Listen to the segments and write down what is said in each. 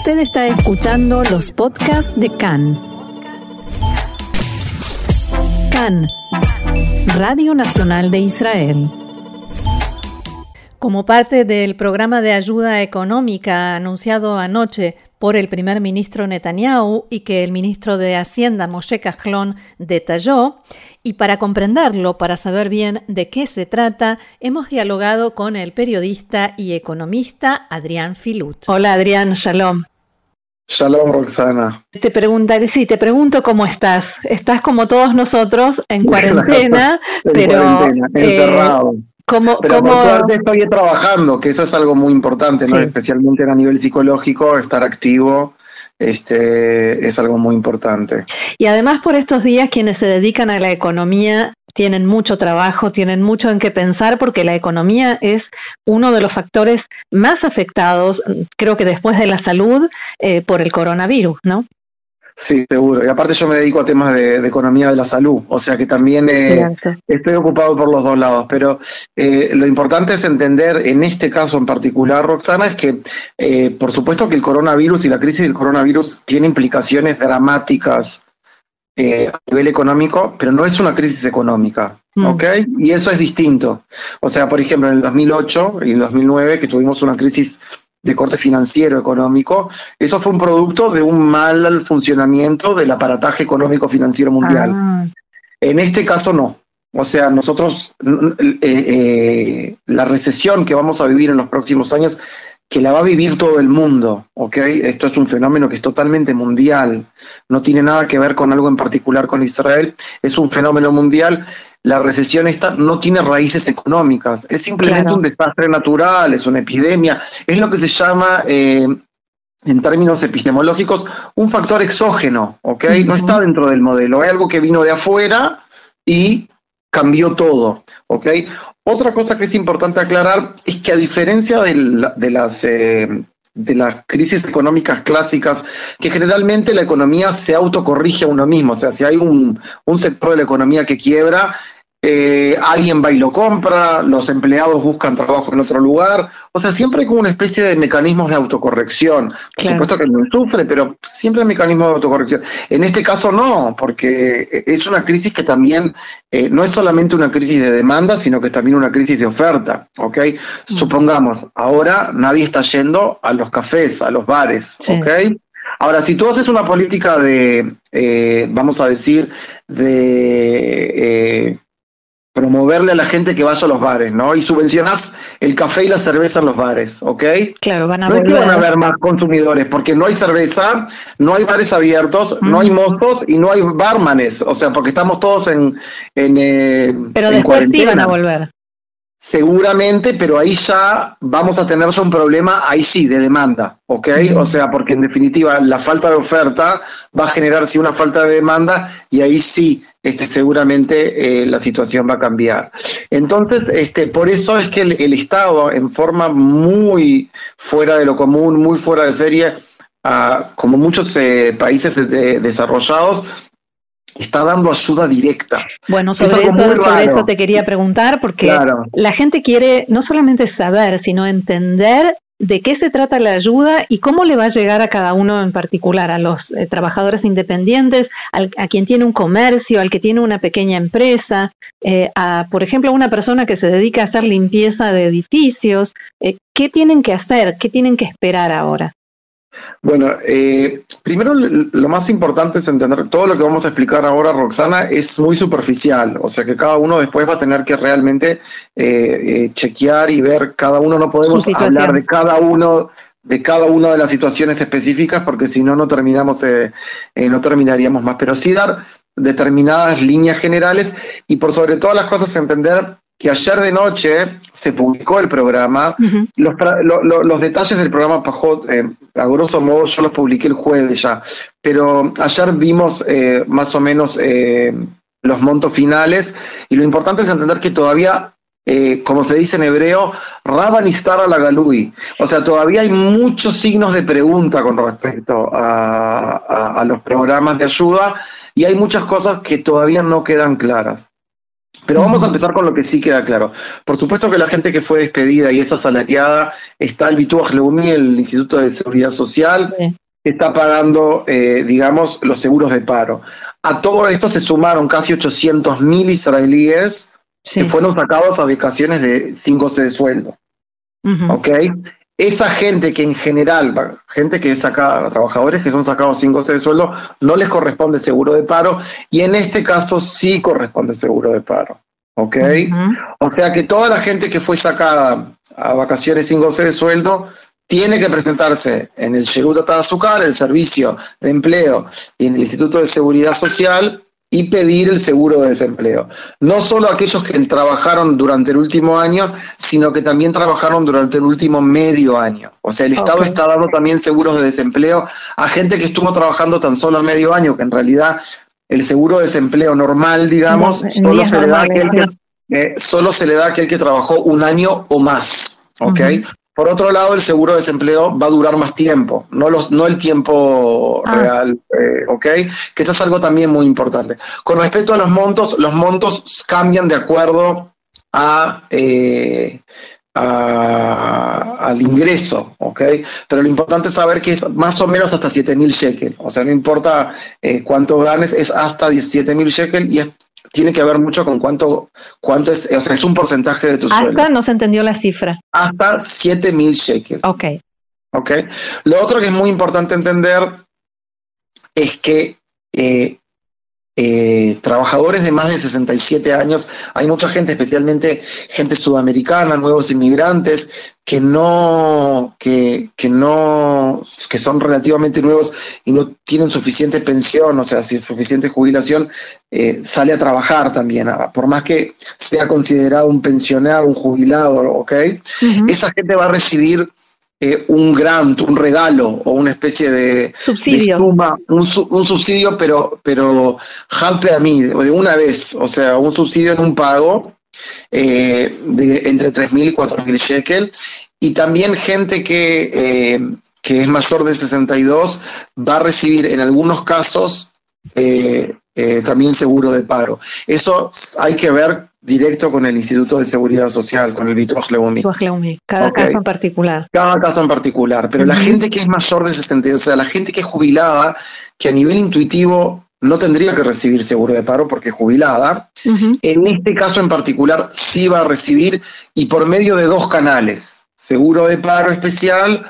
Usted está escuchando los podcasts de CAN. CAN, Radio Nacional de Israel. Como parte del programa de ayuda económica anunciado anoche por el primer ministro Netanyahu y que el ministro de Hacienda Moshe Kahlon detalló, y para comprenderlo, para saber bien de qué se trata, hemos dialogado con el periodista y economista Adrián Filut. Hola Adrián, shalom. Shalom, Roxana. Te preguntaré, sí, te pregunto cómo estás. Estás como todos nosotros en cuarentena, pero encerrado. Eh, ¿cómo, pero estoy trabajando, que eso es algo muy importante, ¿no? especialmente a nivel psicológico, estar activo este, es algo muy importante. Y además por estos días quienes se dedican a la economía tienen mucho trabajo, tienen mucho en qué pensar porque la economía es uno de los factores más afectados, creo que después de la salud, eh, por el coronavirus, ¿no? Sí, seguro. Y aparte yo me dedico a temas de, economía de la salud, o sea que también eh, estoy ocupado por los dos lados. Pero eh, lo importante es entender, en este caso en particular, Roxana, es que eh, por supuesto que el coronavirus y la crisis del coronavirus tiene implicaciones dramáticas a nivel económico, pero no es una crisis económica. Mm. ¿Ok? Y eso es distinto. O sea, por ejemplo, en el 2008 y el 2009, que tuvimos una crisis de corte financiero, económico, eso fue un producto de un mal funcionamiento del aparataje económico financiero mundial. Ah. En este caso no. O sea, nosotros, eh, eh, la recesión que vamos a vivir en los próximos años, que la va a vivir todo el mundo, ¿ok? Esto es un fenómeno que es totalmente mundial, no tiene nada que ver con algo en particular con Israel, es un fenómeno mundial la recesión esta no tiene raíces económicas, es simplemente un desastre natural, es una epidemia, es lo que se llama, eh, en términos epistemológicos, un factor exógeno, ¿ok? No está dentro del modelo, es algo que vino de afuera y cambió todo, ¿ok? Otra cosa que es importante aclarar es que a diferencia de, las... Eh, de las crisis económicas clásicas, que generalmente la economía se autocorrige a uno mismo. O sea, si hay un sector de la economía que quiebra, eh, alguien va y lo compra, los empleados buscan trabajo en otro lugar, o sea, siempre hay como una especie de mecanismos de autocorrección. Por supuesto que no sufre, pero siempre hay mecanismos de autocorrección. En este caso no, porque es una crisis que también eh, no es solamente una crisis de demanda, sino que es también una crisis de oferta, ¿ok? Mm. Supongamos, ahora nadie está yendo a los cafés, a los bares, ¿ok? Ahora, si tú haces una política de, eh, vamos a decir, de promoverle a la gente que vaya a los bares, ¿no? Y subvencionas el café y la cerveza en los bares, ¿ok? Claro, van a no que van a haber más consumidores, porque no hay cerveza, no hay bares abiertos, no hay mozos y no hay barmanes, o sea, porque estamos todos en... en eh, Pero después sí van a volver. Seguramente, pero ahí ya vamos a tener un problema, ahí sí, de demanda, ¿ok? O sea, porque en definitiva la falta de oferta va a generar sí una falta de demanda y ahí sí, este, seguramente eh, la situación va a cambiar. Entonces, este, por eso es que el, Estado, en forma muy fuera de lo común, muy fuera de serie, como muchos eh, países desarrollados, está dando ayuda directa. Bueno, sobre, eso, sobre eso te quería preguntar, porque la gente quiere no solamente saber, sino entender de qué se trata la ayuda y cómo le va a llegar a cada uno en particular, a los eh, trabajadores independientes, a quien tiene un comercio, al que tiene una pequeña empresa, eh, a, por ejemplo, a una persona que se dedica a hacer limpieza de edificios. Eh, ¿Qué tienen que hacer? ¿Qué tienen que esperar ahora? Bueno, eh, primero lo más importante es entender todo lo que vamos a explicar ahora, Roxana, es muy superficial, o sea que cada uno después va a tener que realmente eh, eh, chequear y ver cada uno, no podemos hablar de cada uno de cada una de las situaciones específicas porque si no no terminamos no terminaríamos más pero sí dar determinadas líneas generales y por sobre todas las cosas entender que ayer de noche se publicó el programa. los, detalles del programa Pajot, eh, a grosso modo, yo los publiqué el jueves ya, pero ayer vimos eh, más o menos eh, los montos finales y lo importante es entender que todavía como se dice en hebreo, Raban a la Galui. O sea, todavía hay muchos signos de pregunta con respecto a, los programas de ayuda y hay muchas cosas que todavía no quedan claras. Pero vamos a empezar con lo que sí queda claro. Por supuesto que la gente que fue despedida y es asalariada, está el Bituaj Leumi, el Instituto de Seguridad Social, está pagando, eh, digamos, los seguros de paro. A todo esto se sumaron casi 800.000 israelíes que fueron sacados a vacaciones de 5 de sueldo. ¿Ok? Esa gente que en general, gente que es sacada, trabajadores que son sacados 5 de sueldo, no les corresponde seguro de paro y en este caso sí corresponde seguro de paro. ¿Ok? O sea que toda la gente que fue sacada a vacaciones sin goce de sueldo tiene que presentarse en el Sherut Azúcar, el Servicio de Empleo y en el Instituto de Seguridad Social y pedir el seguro de desempleo. No solo aquellos que trabajaron durante el último año, sino que también trabajaron durante el último medio año. O sea, el Estado está dando también seguros de desempleo a gente que estuvo trabajando tan solo medio año, que en realidad el seguro de desempleo normal, digamos, solo, se le da a aquel que, eh, solo se le da a aquel que trabajó un año o más. ¿ok? Por otro lado, el seguro de desempleo va a durar más tiempo, no, los, no el tiempo ah. real, eh, ¿ok? Que eso es algo también muy importante. Con respecto a los montos, los montos cambian de acuerdo a, eh, al ingreso, ¿ok? Pero lo importante es saber que es más o menos hasta 7.000 shekel, o sea, no importa eh, cuánto ganes, es hasta 17.000 shekel y es tiene que ver mucho con cuánto, cuánto es, o sea, es un porcentaje de tu Hasta sueldo. Hasta no se entendió la cifra. Hasta 7 mil shekels. Ok. Ok. Lo otro que es muy importante entender es que eh, eh, trabajadores de más de 67 años, hay mucha gente, especialmente gente sudamericana, nuevos inmigrantes, que no, que, que no, que son relativamente nuevos y no tienen suficiente pensión, o sea, suficiente jubilación, eh, sale a trabajar también, por más que sea considerado un pensionado, un jubilado, ¿ok? Esa gente va a recibir eh, un grant, un regalo o una especie de subsidio, un, subsidio, pero, pero a mí, de una vez, o sea, un subsidio en un pago eh, de entre 3.000 y 4.000 shekel, y también gente que, eh, que es mayor de 62 va a recibir en algunos casos también seguro de paro. Eso hay que ver directo con el Instituto de Seguridad Social, con el Bituaj Leumi. Cada caso en particular. Cada caso en particular. Pero la gente que es mayor de 62, o sea, la gente que es jubilada, que a nivel intuitivo no tendría que recibir seguro de paro porque es jubilada, en este caso en particular sí va a recibir y por medio de dos canales, seguro de paro especial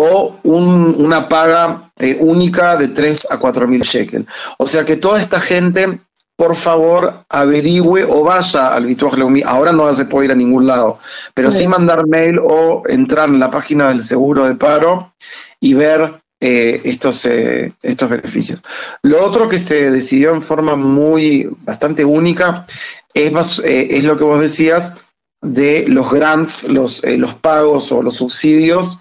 o una paga eh, única de 3 a 4 mil shekel. O sea que toda esta gente por favor averigüe o vaya al Bituaj Leumi. Ahora no se puede ir a ningún lado, pero sí. mandar mail o entrar en la página del seguro de paro y ver eh, estos, eh, estos beneficios. Lo otro que se decidió en forma muy, bastante única es, eh, es lo que vos decías de los grants, los, los pagos o los subsidios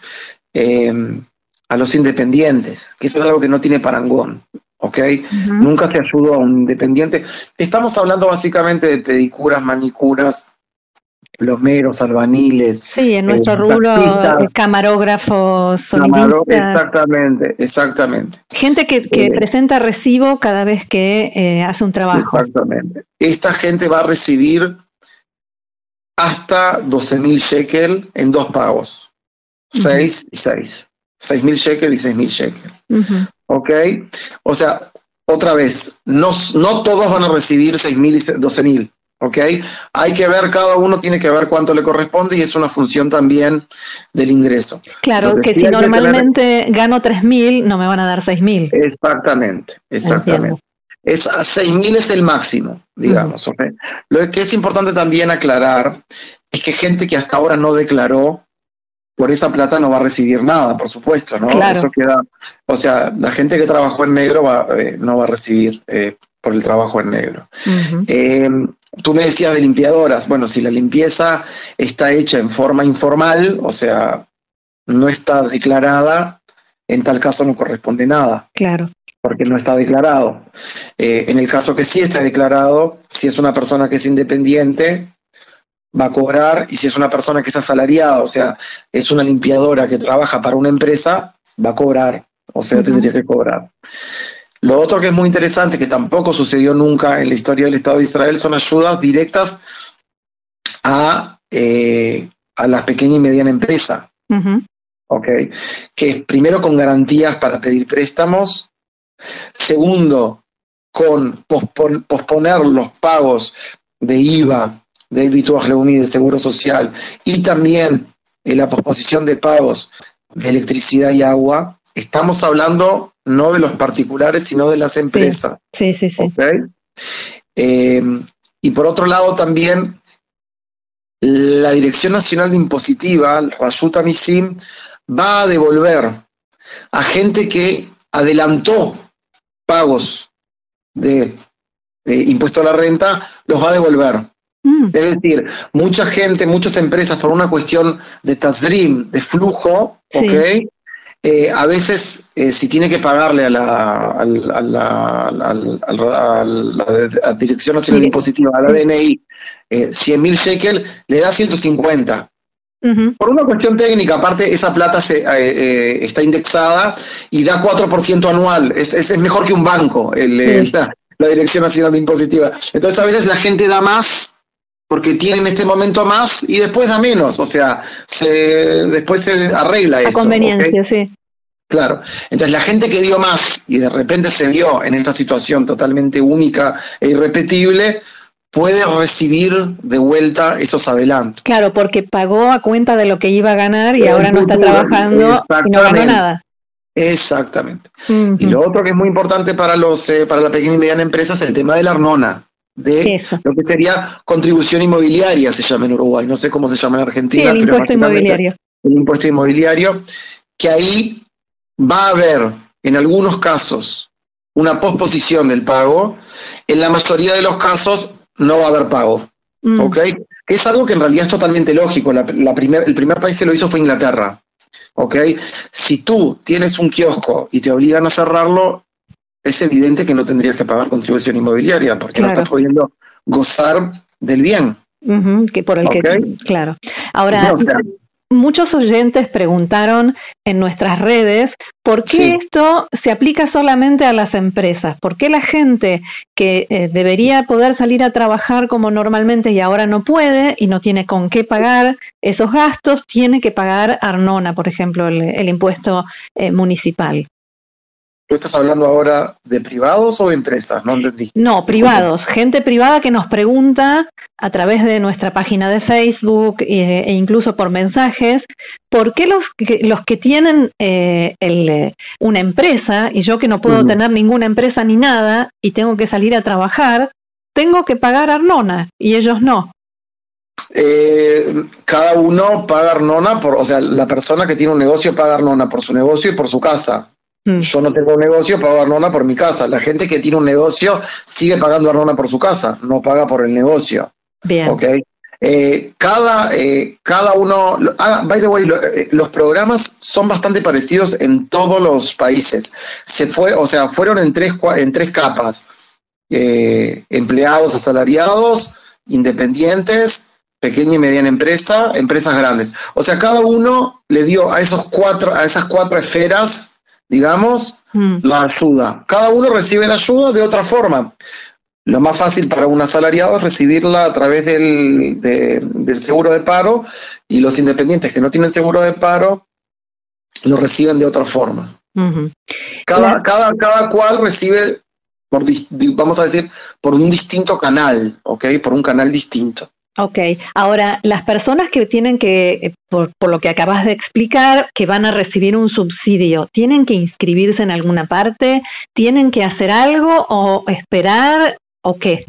a los independientes, que eso es algo que no tiene parangón. ¿ok? Nunca se ayudó a un independiente. Estamos hablando básicamente de pedicuras, manicuras, plomeros, albaniles. Sí, en nuestro eh, rubro, camarógrafos, Exactamente, exactamente. Gente que, eh, presenta recibo cada vez que eh, hace un trabajo. Exactamente. Esta gente va a recibir hasta 12 mil shekel en dos pagos, 6 y 6. 6 mil shekel y 6 mil shekel. ¿ok? O sea, otra vez, no, no todos van a recibir 6.000 y 12.000, ¿ok? Hay que ver, cada uno tiene que ver cuánto le corresponde y es una función también del ingreso. Claro, que si normalmente gano 3.000, no me van a dar 6.000. Exactamente, exactamente. Es, 6.000 es el máximo, digamos, ¿ok? Lo que es importante también aclarar es que gente que hasta ahora no declaró, por esa plata no va a recibir nada, por supuesto, ¿no? Eso queda, o sea, la gente que trabajó en negro va, eh, no va a recibir eh, por el trabajo en negro. Eh, tú me decías de limpiadoras, bueno, si la limpieza está hecha en forma informal, o sea, no está declarada, en tal caso no corresponde nada. Claro. Porque no está declarado. en el caso que sí está declarado, si es una persona que es independiente, va a cobrar y si es una persona que está asalariada, o sea, es una limpiadora que trabaja para una empresa, va a cobrar, o sea, tendría que cobrar. Lo otro que es muy interesante, que tampoco sucedió nunca en la historia del Estado de Israel, son ayudas directas a, eh, a la pequeña y mediana empresa. Que es primero con garantías para pedir préstamos, segundo, con posponer los pagos de IVA, del Bituaj Leumi de Seguro Social y también en la posposición de pagos de electricidad y agua, estamos hablando no de los particulares, sino de las empresas. Sí, sí, sí. Eh, y por otro lado también la Dirección Nacional de Impositiva, Rayuta Misim, va a devolver a gente que adelantó pagos de, impuesto a la renta, los va a devolver. Mm. Es decir, mucha gente, muchas empresas, por una cuestión de Tazrim, de flujo, eh, a veces, eh, si tiene que pagarle a la, a la, Dirección Nacional Impositiva, a la DNI, eh, 100 mil shekel, le da 150. Por una cuestión técnica, aparte, esa plata se, eh, está indexada y da 4% anual. Es, es, mejor que un banco, el, la, la Dirección Nacional de Impositiva. Entonces, a veces la gente da más porque tiene en este momento más y después da menos, o sea, se, después se arregla eso. A conveniencia, sí. Claro, entonces la gente que dio más y de repente se vio en esta situación totalmente única e irrepetible, puede recibir de vuelta esos adelantos. Claro, porque pagó a cuenta de lo que iba a ganar y ahora no está trabajando y no ganó nada. Exactamente. Y lo otro que es muy importante para los eh, para la pequeña y mediana empresa es el tema de la arnona de lo que sería contribución inmobiliaria, se llama en Uruguay, no sé cómo se llama en Argentina. el impuesto inmobiliario. El impuesto inmobiliario, que ahí va a haber, en algunos casos, una posposición del pago, en la mayoría de los casos no va a haber pago. Mm. ¿Ok? Es algo que en realidad es totalmente lógico. La, primer, el primer país que lo hizo fue Inglaterra. ¿Ok? Si tú tienes un kiosco y te obligan a cerrarlo, es evidente que no tendrías que pagar contribución inmobiliaria porque no estás pudiendo gozar del bien. que por el que, claro. Ahora, muchos oyentes preguntaron en nuestras redes por qué esto se aplica solamente a las empresas, por qué la gente que eh, debería poder salir a trabajar como normalmente y ahora no puede y no tiene con qué pagar esos gastos, tiene que pagar Arnona, por ejemplo, el, impuesto eh, municipal. ¿Tú estás hablando ahora de privados o de empresas? No entendí. No, privados. Gente privada que nos pregunta a través de nuestra página de Facebook eh, e, incluso por mensajes, ¿por qué los que, los que tienen eh, eh, una empresa y yo que no puedo tener ninguna empresa ni nada y tengo que salir a trabajar, tengo que pagar Arnona y ellos no? cada uno paga Arnona, por, o sea, la persona que tiene un negocio paga Arnona por su negocio y por su casa. Mm. Yo no tengo un negocio, pago Arnona por mi casa. La gente que tiene un negocio sigue pagando Arnona por su casa, no paga por el negocio. Bien. ¿okay? Eh, cada, eh, cada uno, ah, by the way, eh, los programas son bastante parecidos en todos los países. Se fue, o sea, fueron en tres, en tres capas: empleados, asalariados, independientes, pequeña y mediana empresa, empresas grandes. O sea, cada uno le dio a esos cuatro, a esas cuatro esferas digamos, mm. la ayuda. Cada uno recibe la ayuda de otra forma. Lo más fácil para un asalariado es recibirla a través del, del seguro de paro y los independientes que no tienen seguro de paro lo reciben de otra forma. cada, cada, cada cual recibe, por, vamos a decir, por un distinto canal, ¿ok? Por un canal distinto. Ok, ahora las personas que tienen que, eh, por, lo que acabas de explicar, que van a recibir un subsidio, ¿tienen que inscribirse en alguna parte? ¿Tienen que hacer algo o esperar o qué?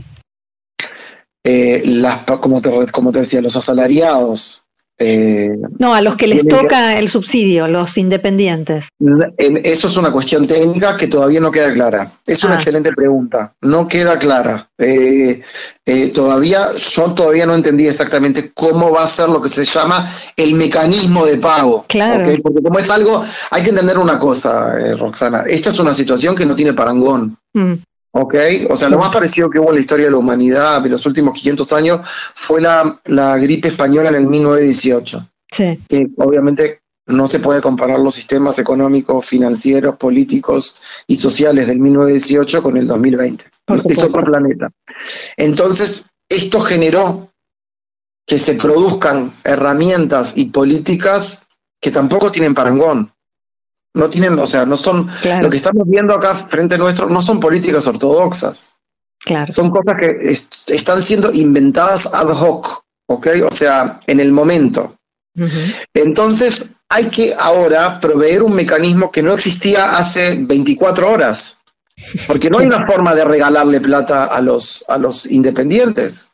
Eh, las, como, te, como te decía, los asalariados eh, no, a los que les toca el subsidio, los independientes. Eso es una cuestión técnica que todavía no queda clara. Es una ah. excelente pregunta. No queda clara. Eh, eh, todavía, yo todavía no entendí exactamente cómo va a ser lo que se llama el mecanismo de pago. Claro. Porque como es algo, hay que entender una cosa, Roxana. Esta es una situación que no tiene parangón. Mm. ¿Ok? O sea, lo más parecido que hubo en la historia de la humanidad de los últimos 500 años fue la, gripe española en el 1918. Sí. Que obviamente no se puede comparar los sistemas económicos, financieros, políticos y sociales del 1918 con el 2020. Es otro planeta. Entonces, esto generó que se produzcan herramientas y políticas que tampoco tienen parangón. No tienen, o sea, no son, lo que estamos viendo acá frente a nuestro, no son políticas ortodoxas. Claro. Son cosas que están siendo inventadas ad hoc, ¿ok? O sea, en el momento. Entonces, hay que ahora proveer un mecanismo que no existía hace 24 horas, porque no hay una forma de regalarle plata a los, a los independientes.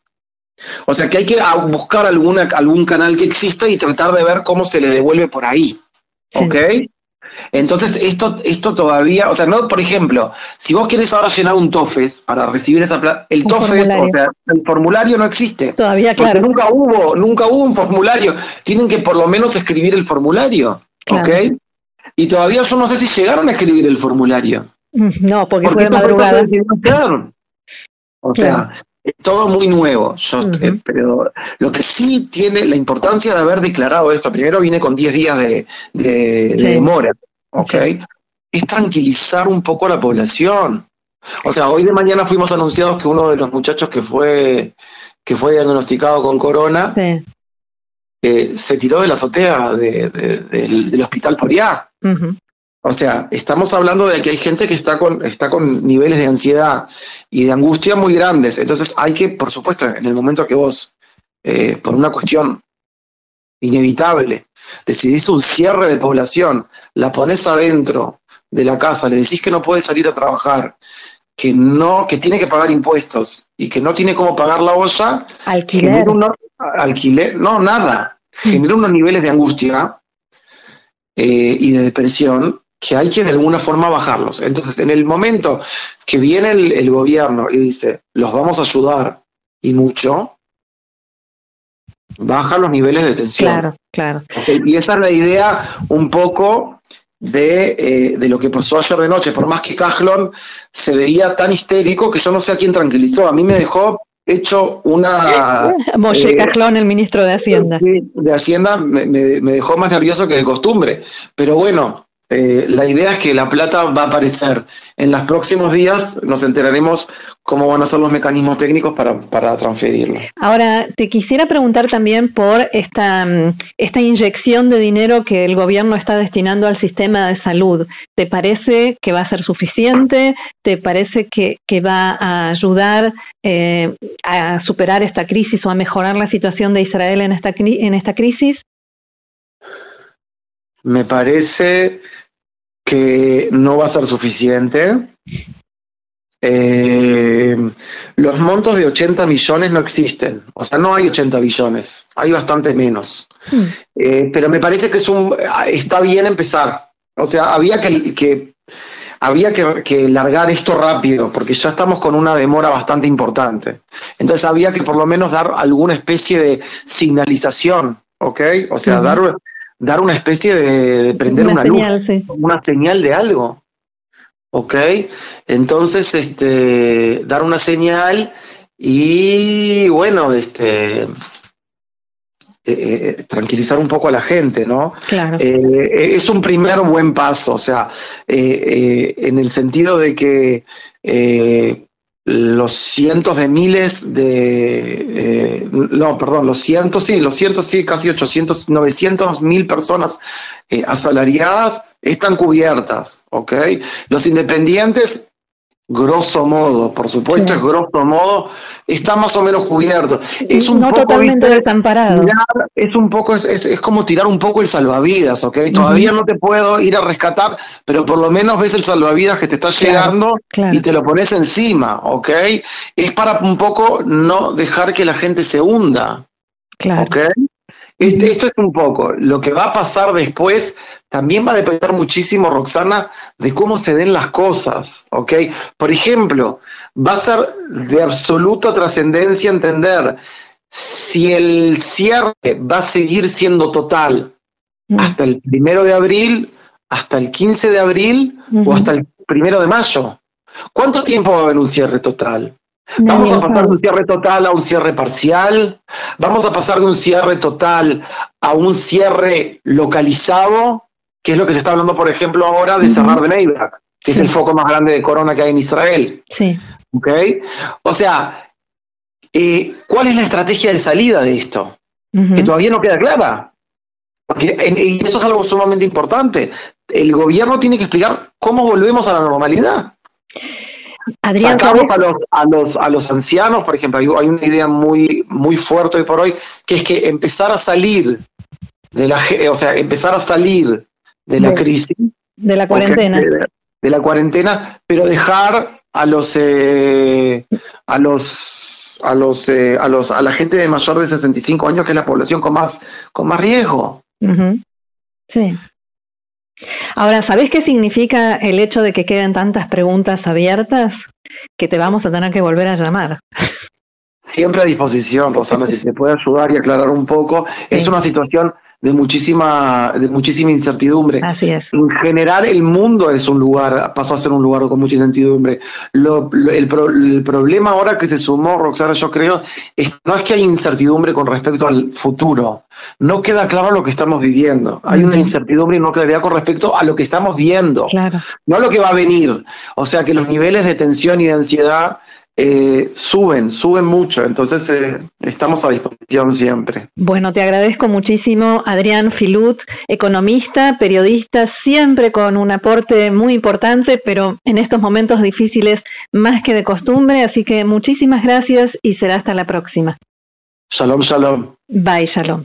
O sea que hay que buscar alguna, algún canal que exista y tratar de ver cómo se le devuelve por ahí. ¿Ok? Entonces, esto, esto todavía, o sea, no, por ejemplo, si vos querés ahora llenar un TOFES para recibir esa plata, el TOFES, o sea, el formulario no existe. Todavía, claro. Nunca hubo, nunca hubo un formulario. Tienen que por lo menos escribir el formulario. ¿Ok? Y todavía yo no sé si llegaron a escribir el formulario. Mm, no, porque, fue de madrugada. O sea, es todo muy nuevo. Eh, pero lo que sí tiene la importancia de haber declarado esto, primero viene con 10 días de, demora, ¿ok? Es tranquilizar un poco a la población. O sea, hoy de mañana fuimos anunciados que uno de los muchachos que fue, que fue diagnosticado con corona eh, se tiró de la azotea del, hospital Poriá. O sea, estamos hablando de que hay gente que está con, está con niveles de ansiedad y de angustia muy grandes. Entonces hay que, por supuesto, en el momento que vos, eh, por una cuestión inevitable, decidís un cierre de población, la pones adentro de la casa, le decís que no puede salir a trabajar, que no, que tiene que pagar impuestos y que no tiene cómo pagar la olla, alquiler, alquiler, no, nada, mm. genera unos niveles de angustia eh, y de depresión que hay que de alguna forma bajarlos. Entonces, en el momento que viene el, gobierno y dice, los vamos a ayudar y mucho, baja los niveles de tensión. Claro, claro. Y esa es la idea un poco de, eh, de, lo que pasó ayer de noche. Por más que Cajlon se veía tan histérico que yo no sé a quién tranquilizó. A mí me dejó hecho una... Moshe eh, el ministro de Hacienda. De Hacienda me, me, dejó más nervioso que de costumbre. Pero bueno, eh, la idea es que la plata va a aparecer. En los próximos días nos enteraremos cómo van a ser los mecanismos técnicos para, para transferirlo. Ahora, te quisiera preguntar también por esta, mm, esta inyección de dinero que el gobierno está destinando al sistema de salud. ¿Te parece que va a ser suficiente? ¿Te parece que, va a ayudar eh, a superar esta crisis o a mejorar la situación de Israel en esta, en esta crisis? Me parece que no va a ser suficiente. Eh, los montos de 80 millones no existen, o sea, no hay 80 billones, hay bastante menos. Hmm. Eh, pero me parece que es un, está bien empezar. O sea, había que, había que, que, largar esto rápido, porque ya estamos con una demora bastante importante. Entonces había que por lo menos dar alguna especie de signalización, ¿ok? O sea, dar dar una especie de, prender una, señal, una señal de algo. ¿Ok? Entonces, este, dar una señal y bueno, este, eh, eh, tranquilizar un poco a la gente, ¿no? Claro. Eh, es un primer buen paso, o sea, en el sentido de que los cientos de miles de, eh, no, perdón, los cientos, sí, los cientos, sí, casi 800, 900 mil personas eh, asalariadas están cubiertas, ¿ok? Los independientes grosso modo, por supuesto es grosso modo, está más o menos cubierto. Es un no poco, totalmente desamparado. es un poco, es, es, como tirar un poco el salvavidas, ¿ok? Todavía no te puedo ir a rescatar, pero por lo menos ves el salvavidas que te está llegando y te lo pones encima, ¿ok? Es para un poco no dejar que la gente se hunda. Claro. ¿Ok? Este, esto es un poco. Lo que va a pasar después también va a depender muchísimo, Roxana, de cómo se den las cosas, ¿ok? Por ejemplo, va a ser de absoluta trascendencia entender si el cierre va a seguir siendo total mm. hasta el primero de abril, hasta el 15 de abril o hasta el primero de mayo. ¿Cuánto tiempo va a haber un cierre total? Vamos a pasar de un cierre total a un cierre parcial. Vamos a pasar de un cierre total a un cierre localizado, que es lo que se está hablando, por ejemplo, ahora de cerrar Beneibrak, que es el foco más grande de corona que hay en Israel. Sí. ¿Ok? O sea, eh, ¿cuál es la estrategia de salida de esto? Que todavía no queda clara. y eso es algo sumamente importante. El gobierno tiene que explicar cómo volvemos a la normalidad. Adrián, Sacamos a los, a, los, a los ancianos, por ejemplo, hay, una idea muy, muy fuerte hoy por hoy, que es que empezar a salir de la, o sea, empezar a salir de la crisis. De la cuarentena. De, la cuarentena, pero dejar a los, eh, a los, a los, eh, a los, a la gente de mayor de 65 años, que es la población con más, con más riesgo. Sí. Ahora, ¿sabés qué significa el hecho de que queden tantas preguntas abiertas? Que te vamos a tener que volver a llamar. Siempre a disposición, Rosana, si se puede ayudar y aclarar un poco. Es una situación de muchísima, de muchísima incertidumbre. Así es. En general, el mundo es un lugar, pasó a ser un lugar con mucha incertidumbre. el, problema ahora que se sumó, Roxana, yo creo, es, no es que hay incertidumbre con respecto al futuro. No queda claro lo que estamos viviendo. Hay una incertidumbre y no claridad con respecto a lo que estamos viendo. Claro. No a lo que va a venir. O sea que los niveles de tensión y de ansiedad eh, suben, suben mucho, entonces eh, estamos a disposición siempre. Bueno, te agradezco muchísimo, Adrián Filut, economista, periodista, siempre con un aporte muy importante, pero en estos momentos difíciles más que de costumbre, así que muchísimas gracias y será hasta la próxima. Shalom, shalom. Bye, shalom.